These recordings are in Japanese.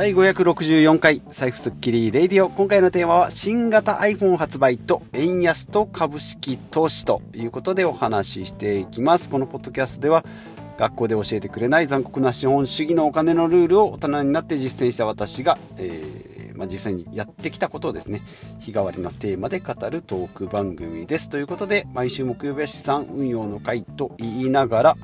第564回財布スッキリレイディオ。今回のテーマは新型 iPhone 発売と円安と株式投資ということでお話ししていきます。このポッドキャストでは学校で教えてくれない残酷な資本主義のお金のルールを大人になって実践した私が、えー、まあ、実際にやってきたことをですね日替わりのテーマで語るトーク番組です。ということで毎週木曜日は資産運用の会と言いながら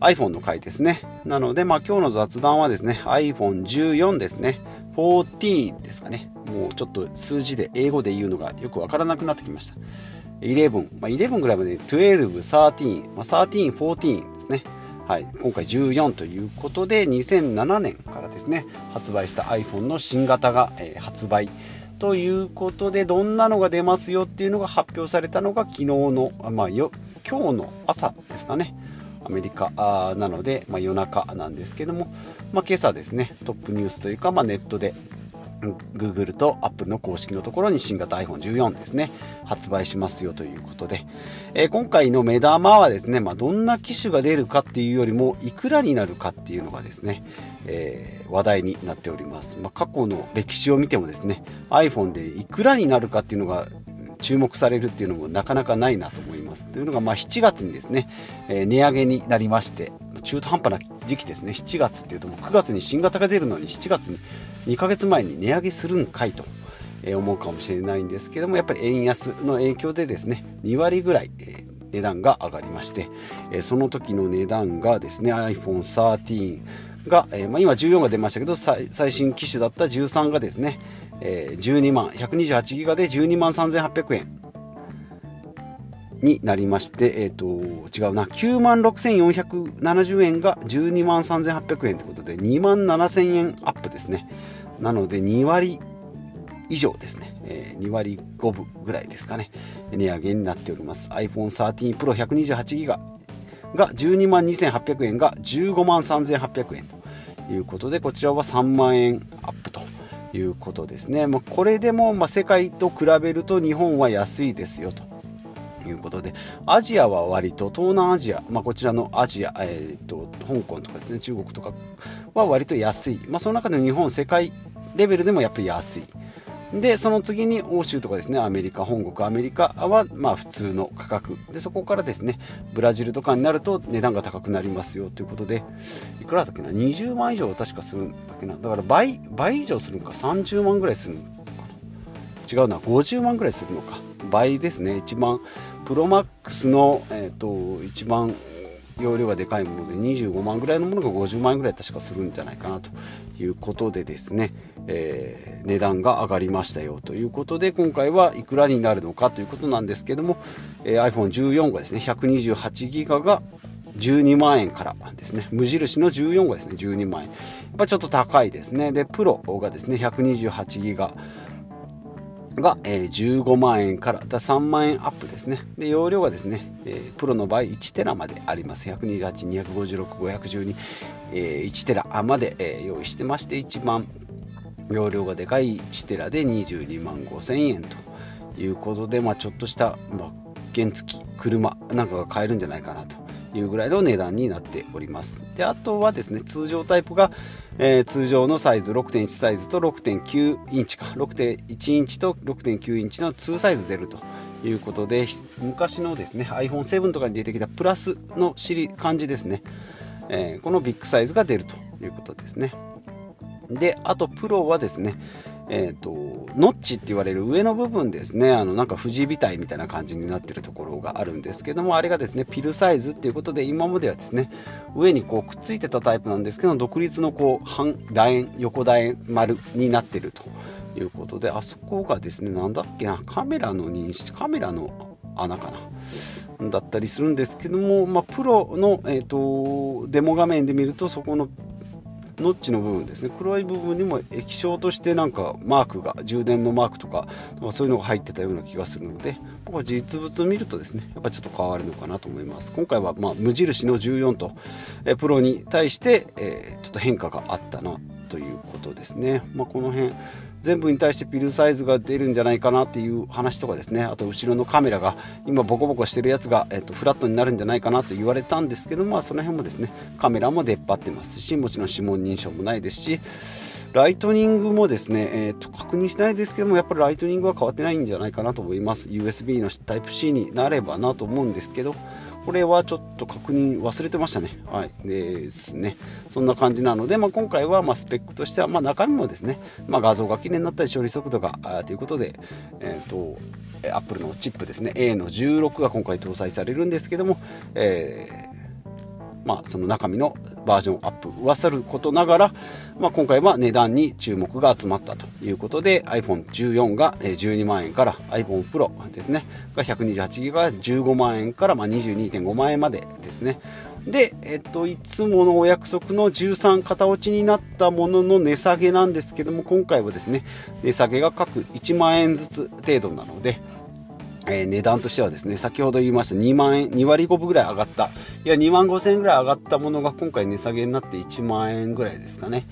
iPhone の回ですね。なので、まあ今日の雑談はですね、iPhone14 ですね。14ですかね。もうちょっと数字で英語で言うのがよくわからなくなってきました。11、まあ、11ぐらいまで12、13、まあ、13、14ですね。はい、今回14ということで2007年からですね発売した iPhone の新型が、えー、発売ということでどんなのが出ますよっていうのが発表されたのが昨日の、まあ、よ今日の朝ですかねアメリカなので、まあ、夜中なんですけども、まあ、今朝ですねトップニュースというか、まあ、ネットで Google と Apple の公式のところに新型 iPhone14 ですね発売しますよということで、えー、今回の目玉はですね、まあ、どんな機種が出るかっていうよりもいくらになるかっていうのがですね、えー、話題になっております、まあ、過去の歴史を見てもですね iPhone でいくらになるかっていうのが注目されるっていうのもなかなかないなと思います。というのがまあ7月にですね、えー、値上げになりまして中途半端な時期ですね。7月っていうともう9月に新型が出るのに7月に2ヶ月前に値上げするんかいと思うかもしれないんですけどもやっぱり円安の影響でですね2割ぐらい値段が上がりましてその時の値段がですね iPhone13 が、まあ、今14が出ましたけど最新機種だった13がですね12万128ギガで12万3800円になりまして、えっ、ー、と、違うな、9万6470円が12万3800円ということで、2万7000円アップですね。なので、2割以上ですね、えー、2割5分ぐらいですかね、値上げになっております。iPhone 13 Pro 128ギガが12万2800円が15万3800円ということで、こちらは3万円。いうことですね、まあ、これでもま世界と比べると日本は安いですよと。いうことで、アジアは割と東南アジア、まあ、こちらのアジア、えーと、香港とかですね、中国とかは割と安い、まあ、その中で日本、世界レベルでもやっぱり安い。で、その次に欧州とかですね、アメリカ、本国アメリカはまあ普通の価格。で、そこからですね、ブラジルとかになると値段が高くなりますよということで、いくらだっけな、20万以上確かするんだっけな？だから倍、倍以上するのか、30万ぐらいするのかな？違うな、50万ぐらいするのか？倍ですね、一番プロマックスの、えーと、一番容量がでかいもので25万ぐらいのものが50万円ぐらい確かするんじゃないかなということでですね、えー、値段が上がりましたよということで今回はいくらになるのかということなんですけども、えー、iPhone14 がですね128ギガが12万円からですね無印の14がですね12万円。やっぱちょっと高いですね。でプロがですね128ギガが、えー、15万円からだ3万円アップですね。で容量がですね、えー、プロの場合1テラまであります。128256,512、えー、1テラまで、えー、用意してまして一番容量がでかい1テラで22万5000円ということで、まあ、ちょっとした、まあ、原付車なんかが買えるんじゃないかなというぐらいの値段になっております。であとはですね通常タイプが、えー、通常のサイズ6.1サイズと6.9インチか。6.1インチと6.9インチの2サイズ出るということで昔のですね iPhone7 とかに出てきたプラスの感じですね、えー、このビッグサイズが出るということですね。であとプロはですねえーと、ノッチって言われる上の部分ですね。あのなんか富士ビタイみたいな感じになってるところがあるんですけどもあれがですねピルサイズっていうことで今まではですね上にこうくっついてたタイプなんですけど独立のこう半楕円横楕円丸になってるということであそこがですねなんだっけなカメラの認識カメラの穴かなだったりするんですけども、まあ、プロの、えーとデモ画面で見るとそこのノッチの部分ですね。黒い部分にも液晶としてなんかマークが充電のマークとかそういうのが入ってたような気がするのでこれ実物を見るとですねやっぱちょっと変わるのかなと思います。今回はま無印の14とえプロに対して、えちょっと変化があったなということですね、まあ、この辺全部に対してピルサイズが出るんじゃないかなっていう話とかですねあと後ろのカメラが今ボコボコしてるやつが、えっと、フラットになるんじゃないかなと言われたんですけどまあその辺もですねカメラも出っ張ってますしもちろん指紋認証もないですしライトニングもですね、えーと、確認してないですけども、やっぱりライトニングは変わってないんじゃないかなと思います。USB の Type-C になればなと思うんですけど、これはちょっと確認忘れてましたね。はい。ですね。そんな感じなので、まあ、今回はまスペックとしては、まあ、中身もですね、まあ、画像が綺麗になったり処理速度がということで、えっ、ー、と、Apple のチップですね、A の16が今回搭載されるんですけども、えーまあ、その中身のバージョンアップはさることながら、まあ、今回は値段に注目が集まったということで iPhone14 が12万円から iPhone Pro ですね。が 128GB が15万円からま22.5万円までですね。で、えっと、いつものお約束の13型落ちになったものの値下げなんですけども今回はですね値下げが各1万円ずつ程度なのでえ、値段としてはですね、先ほど言いました2万円、2割5分ぐらい上がった、いや、2万5千円ぐらい上がったものが今回値下げになって1万円ぐらいですかね。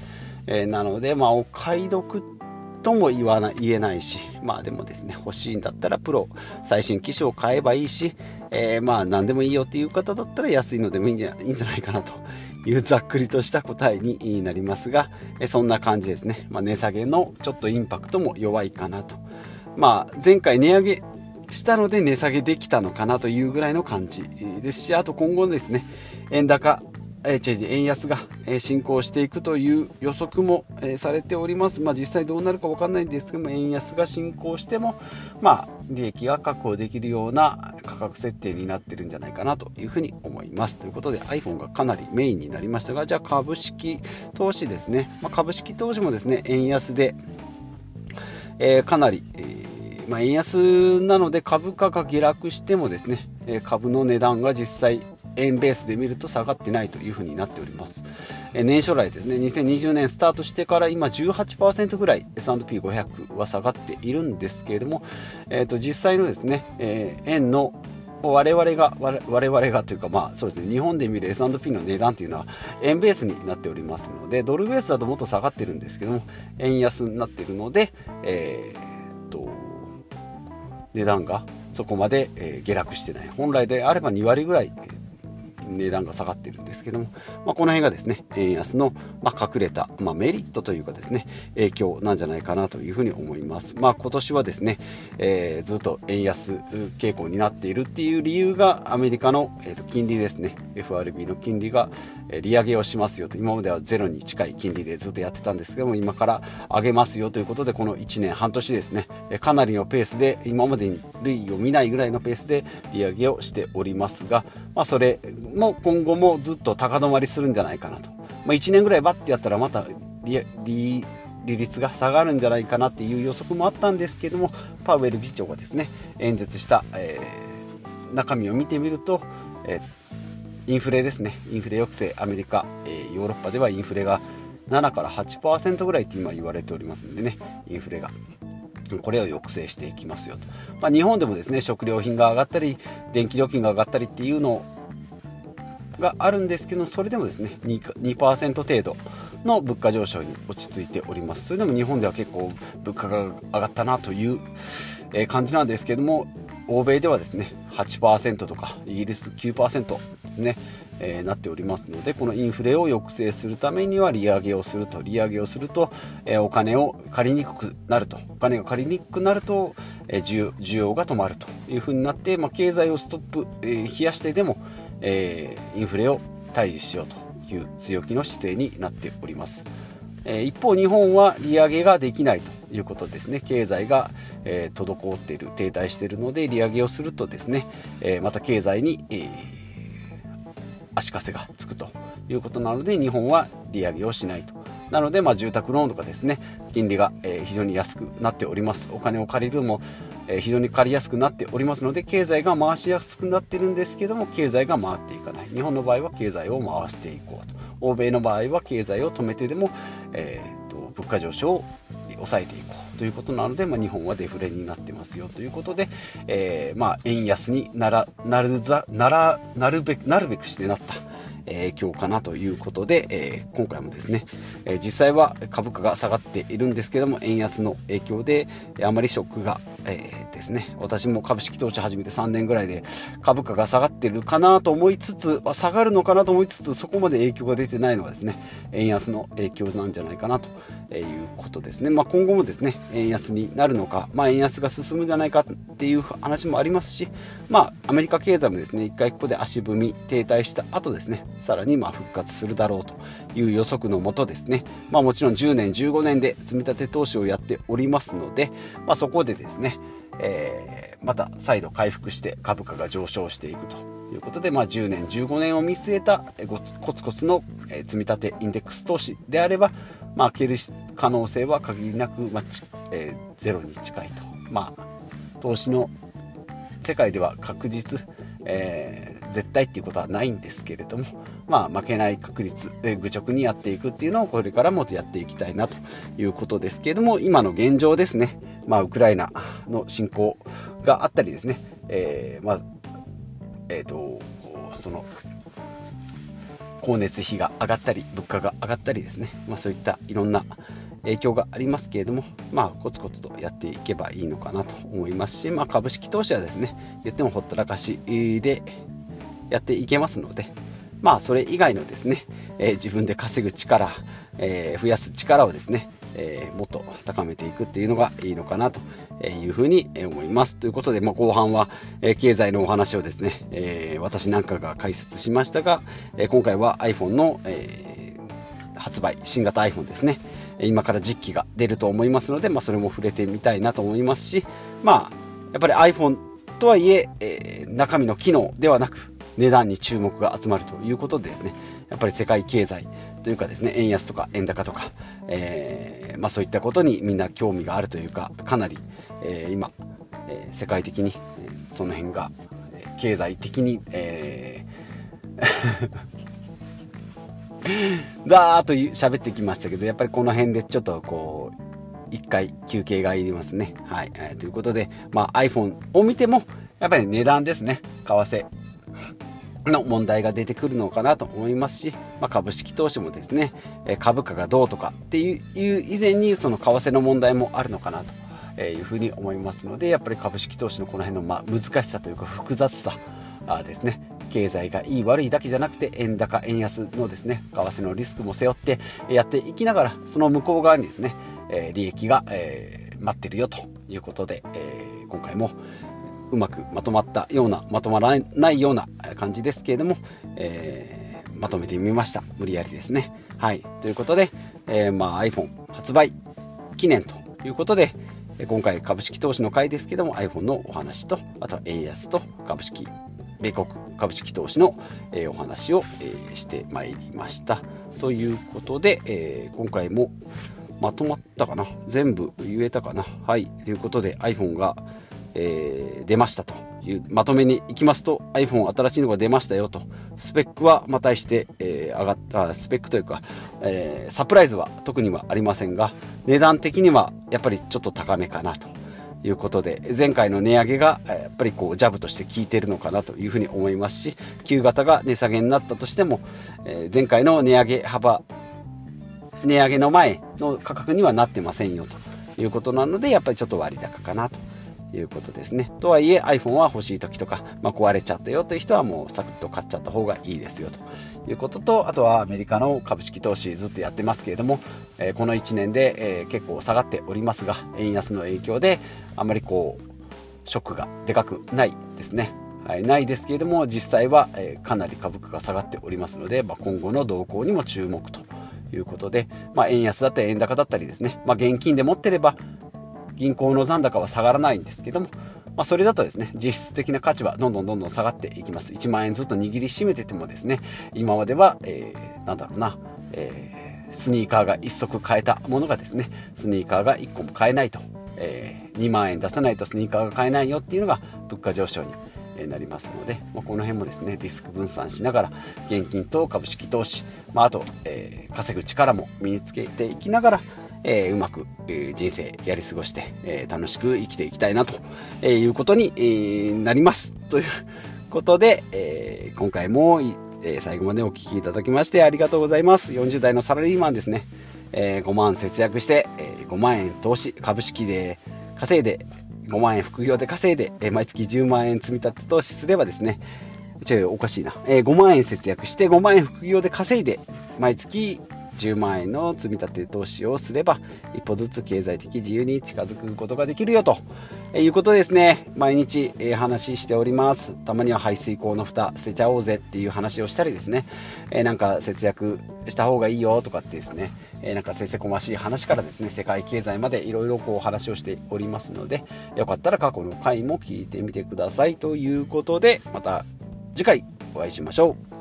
えー、なので、まあ、お買い得とも言わな、言えないし、まあでもですね、欲しいんだったらプロ、最新機種を買えばいいし、えー、まあ何でもいいよっていう方だったら安いのでもいいんじゃいいんじゃないかなというざっくりとした答えになりますが、えそんな感じですね。まあ、値下げのちょっとインパクトも弱いかなと。まあ、前回値上げしたので値下げできたのかなというぐらいの感じですし、あと今後ですね、円高、えー、違う円安が、え、進行していくという予測も、え、されております。まあ、実際どうなるか分かんないんですけども、円安が進行しても、まあ、利益が確保できるような価格設定になってるんじゃないかなというふうに思います。ということで iPhone がかなりメインになりましたが、じゃあ株式投資ですね。まあ、株式投資もですね、円安で、えかなり、えーまあ、円安なので株価が下落してもですね株の値段が実際円ベースで見ると下がってないというふうになっております。年初来ですね2020年スタートしてから今18%ぐらい S&P500 は下がっているんですけれども、えー、と実際のですね、え、円の我々が我々がというかまあそうですね日本で見る S&P の値段というのは円ベースになっておりますのでドルベースだともっと下がってるんですけども円安になっているのでえー、値段がそこまで、え下落してない。本来であれば2割ぐらい、値段が下がってるんですけども、まあ、この辺がですね円安の、まあ、隠れた、まあ、メリットというかですね影響なんじゃないかなというふうに思います、まあ、今年はですね、えー、ずっと円安傾向になっているっていう理由がアメリカの、えー、と金利ですね FRB の金利が利上げをしますよと。今まではゼロに近い金利でずっとやってたんですけども今から上げますよということでこの1年半年ですねかなりのペースで今までに類を見ないぐらいのペースで利上げをしておりますが、まあ、それも今後もずっと高止まりするんじゃないかなと、まあ、1年ぐらいバッてやったらまた利率が下がるんじゃないかなっていう予測もあったんですけどもパウエル議長がですね演説した、えー、中身を見てみると、えー、インフレですね。インフレ抑制。アメリカ、えー、ヨーロッパではインフレが7から8%ぐらいって今言われておりますんでね。インフレがこれを抑制していきますよと、まあ、日本でもですね食料品が上がったり電気料金が上がったりっていうのをがあるんですけどそれでもですね 2%, 2程度の物価上昇に落ち着いております。それでも日本では結構物価が上がったなという感じなんですけども欧米ではですね8%とかイギリス9%ですね、えー、なっておりますのでこのインフレを抑制するためには利上げをすると利上げをすると、えー、お金を借りにくくなると。お金が借りにくくなると、えー、需要が止まるというふうになって、まあ、経済をストップ、え、冷やしてでもえー、インフレを退治しようという強気の姿勢になっております、えー、一方日本は利上げができないということですね。経済が、えー、滞っている停滞しているので利上げをするとですね、えまた経済に、え足かせがつくということなので日本は利上げをしないと。なので、まあ、住宅ローンとかですね金利が、え非常に安くなっております。お金を借りるもえ非常に借りやすくなっておりますので経済が回しやすくなってるんですけども経済が回っていかない日本の場合は経済を回していこうと欧米の場合は経済を止めてでも、えーと、物価上昇を抑えていこうということなので、まあ、日本はデフレになってますよということで、えー、まあ、円安にならなるざならなるべくなるべくしてなった。え、今日かなということで、えー、今回もですね、えー、実際は株価が下がっているんですけども円安の影響であまりショックがえー、ですね、私も株式投資始めて3年ぐらいで株価が下がってるかなと思いつつ、下がるのかなと思いつつ、そこまで影響が出てないのはですね、円安の影響なんじゃないかなということですね。まあ、今後もですね、円安になるのか、まあ、円安が進むんじゃないかっていう話もありますし、まあ、アメリカ経済もですね、一回ここで足踏み停滞した後ですね、さらにま復活するだろうという予測のもとですね、まあ、もちろん10年、15年で積み立て投資をやっておりますので、まあ、そこでですね、えー、また再度回復して株価が上昇していくということで、まあ、10年、15年を見据えたコツコツの積み立てインデックス投資であれば、まあ、開ける可能性は限りなく、まあえー、ゼロに近いと。まあ、投資の世界では確実、えー、絶対っていうことはないんですけれども、まあ、負けない確率、え、愚直にやっていくっていうのをこれからもやっていきたいなということですけれども今の現状ですね、まあ、ウクライナの侵攻があったりですね、えー、まあえーと、その光熱費が上がったり物価が上がったりですね、まあ、そういったいろんな影響がありますけれども、まあ、コツコツとやっていけばいいのかなと思いますし、まあ、株式投資はですね言ってもほったらかしでやっていけますので、まあ、それ以外のですね、えー、自分で稼ぐ力、えー、増やす力をですね、えー、もっと高めていくっていうのがいいのかなというふうに思います。ということで、まあ、後半は、え経済のお話をですね、え私なんかが解説しましたが、え今回は iPhone の、え発売、新型 iPhone ですね。今から実機が出ると思いますので、まあ、それも触れてみたいなと思いますし、まあ、やっぱり iPhone とはいええー、中身の機能ではなく、値段に注目が集まるということでですね、やっぱり世界経済というかですね、円安とか円高とか、えー、まあ、そういったことにみんな興味があるというか、かなり、えー、今、え世界的に、その辺が、経済的に、えだ ーっと喋ってきましたけど、やっぱりこの辺でちょっとこう、一回休憩がいりますね。はい。えー、ということで、まあ、iPhone を見ても、やっぱり値段ですね。為替の問題が出てくるのかなと思いますし、まあ、株式投資もですね、え株価がどうとかっていう以前にその為替の問題もあるのかなというふうに思いますので、やっぱり株式投資のこの辺のま難しさというか複雑さですね、経済がいい悪いだけじゃなくて円高円安のですね為替のリスクも背負ってやっていきながらその向こう側にですね、え利益が、え待ってるよということで、え今回もうまくまとまったようなまとまらないような感じですけれども、えー、まとめてみました。無理やりですね。はい。ということで、えー、まあ、iPhone 発売記念ということで今回株式投資の回ですけども iPhone のお話とあとは円安と株式米国株式投資の、お話を、してまいりました。ということで、今回もまとまったかな。全部言えたかな。はい。ということで iPhone が、えー、出ましたというまとめにいきますと iPhone 新しいのが出ましたよと。スペックはまたして、えー、上がったスペックというか、えー、サプライズは特にはありませんが値段的にはやっぱりちょっと高めかなということで、前回の値上げがやっぱりこうジャブとして効いてるのかなというふうに思いますし、旧型が値下げになったとしても、え前回の値上げ幅、値上げの前の価格にはなってませんよということなので、やっぱりちょっと割高かなということですね。とはいえ iPhone は欲しい時とか、まあ、壊れちゃったよという人はもうサクッと買っちゃった方がいいですよということと、あとはアメリカの株式投資ずっとやってますけれども、えー、この1年で、えー、結構下がっておりますが、円安の影響であまりこう、ショックがでかくないですね。はい、ないですけれども、実際は、えー、かなり株価が下がっておりますので、まあ、今後の動向にも注目ということで、まあ、円安だったり円高だったりですね、まあ、現金で持ってれば、銀行の残高は下がらないんですけども、まあ、それだとですね、実質的な価値はどんどんどんどん下がっていきます。1万円ずっと握りしめててもですね、今までは、えー、なんだろうな、えー、スニーカーが1足買えたものがですね、スニーカーが1個も買えないと、えー、2万円出さないとスニーカーが買えないよっていうのが物価上昇になりますので、まあ、この辺もですねリスク分散しながら現金と株式投資、まあ、あと、えー、稼ぐ力も身につけていきながら、えー、うまく、えー、人生やり過ごして、え楽しく生きていきたいなと、えいうことに、えなります。ということで、え今回も、え最後までお聴きいただきましてありがとうございます。40代のサラリーマンですね。え5万節約して、え5万円投資、株式で稼いで5万円副業で稼いで、え毎月10万円積み立て投資すればですね、違うおかしいな、え5万円節約して5万円副業で稼いで毎月10万円の積み立て投資をすれば一歩ずつ経済的自由に近づくことができるよということですね。毎日、え話しております。たまには排水口の蓋捨てちゃおうぜっていう話をしたりですね、えなんか節約した方がいいよとかってですね、えなんかせせこましい話からですね世界経済までいろいろこう話をしておりますのでよかったら過去の回も聞いてみてくださいということでまた次回お会いしましょう。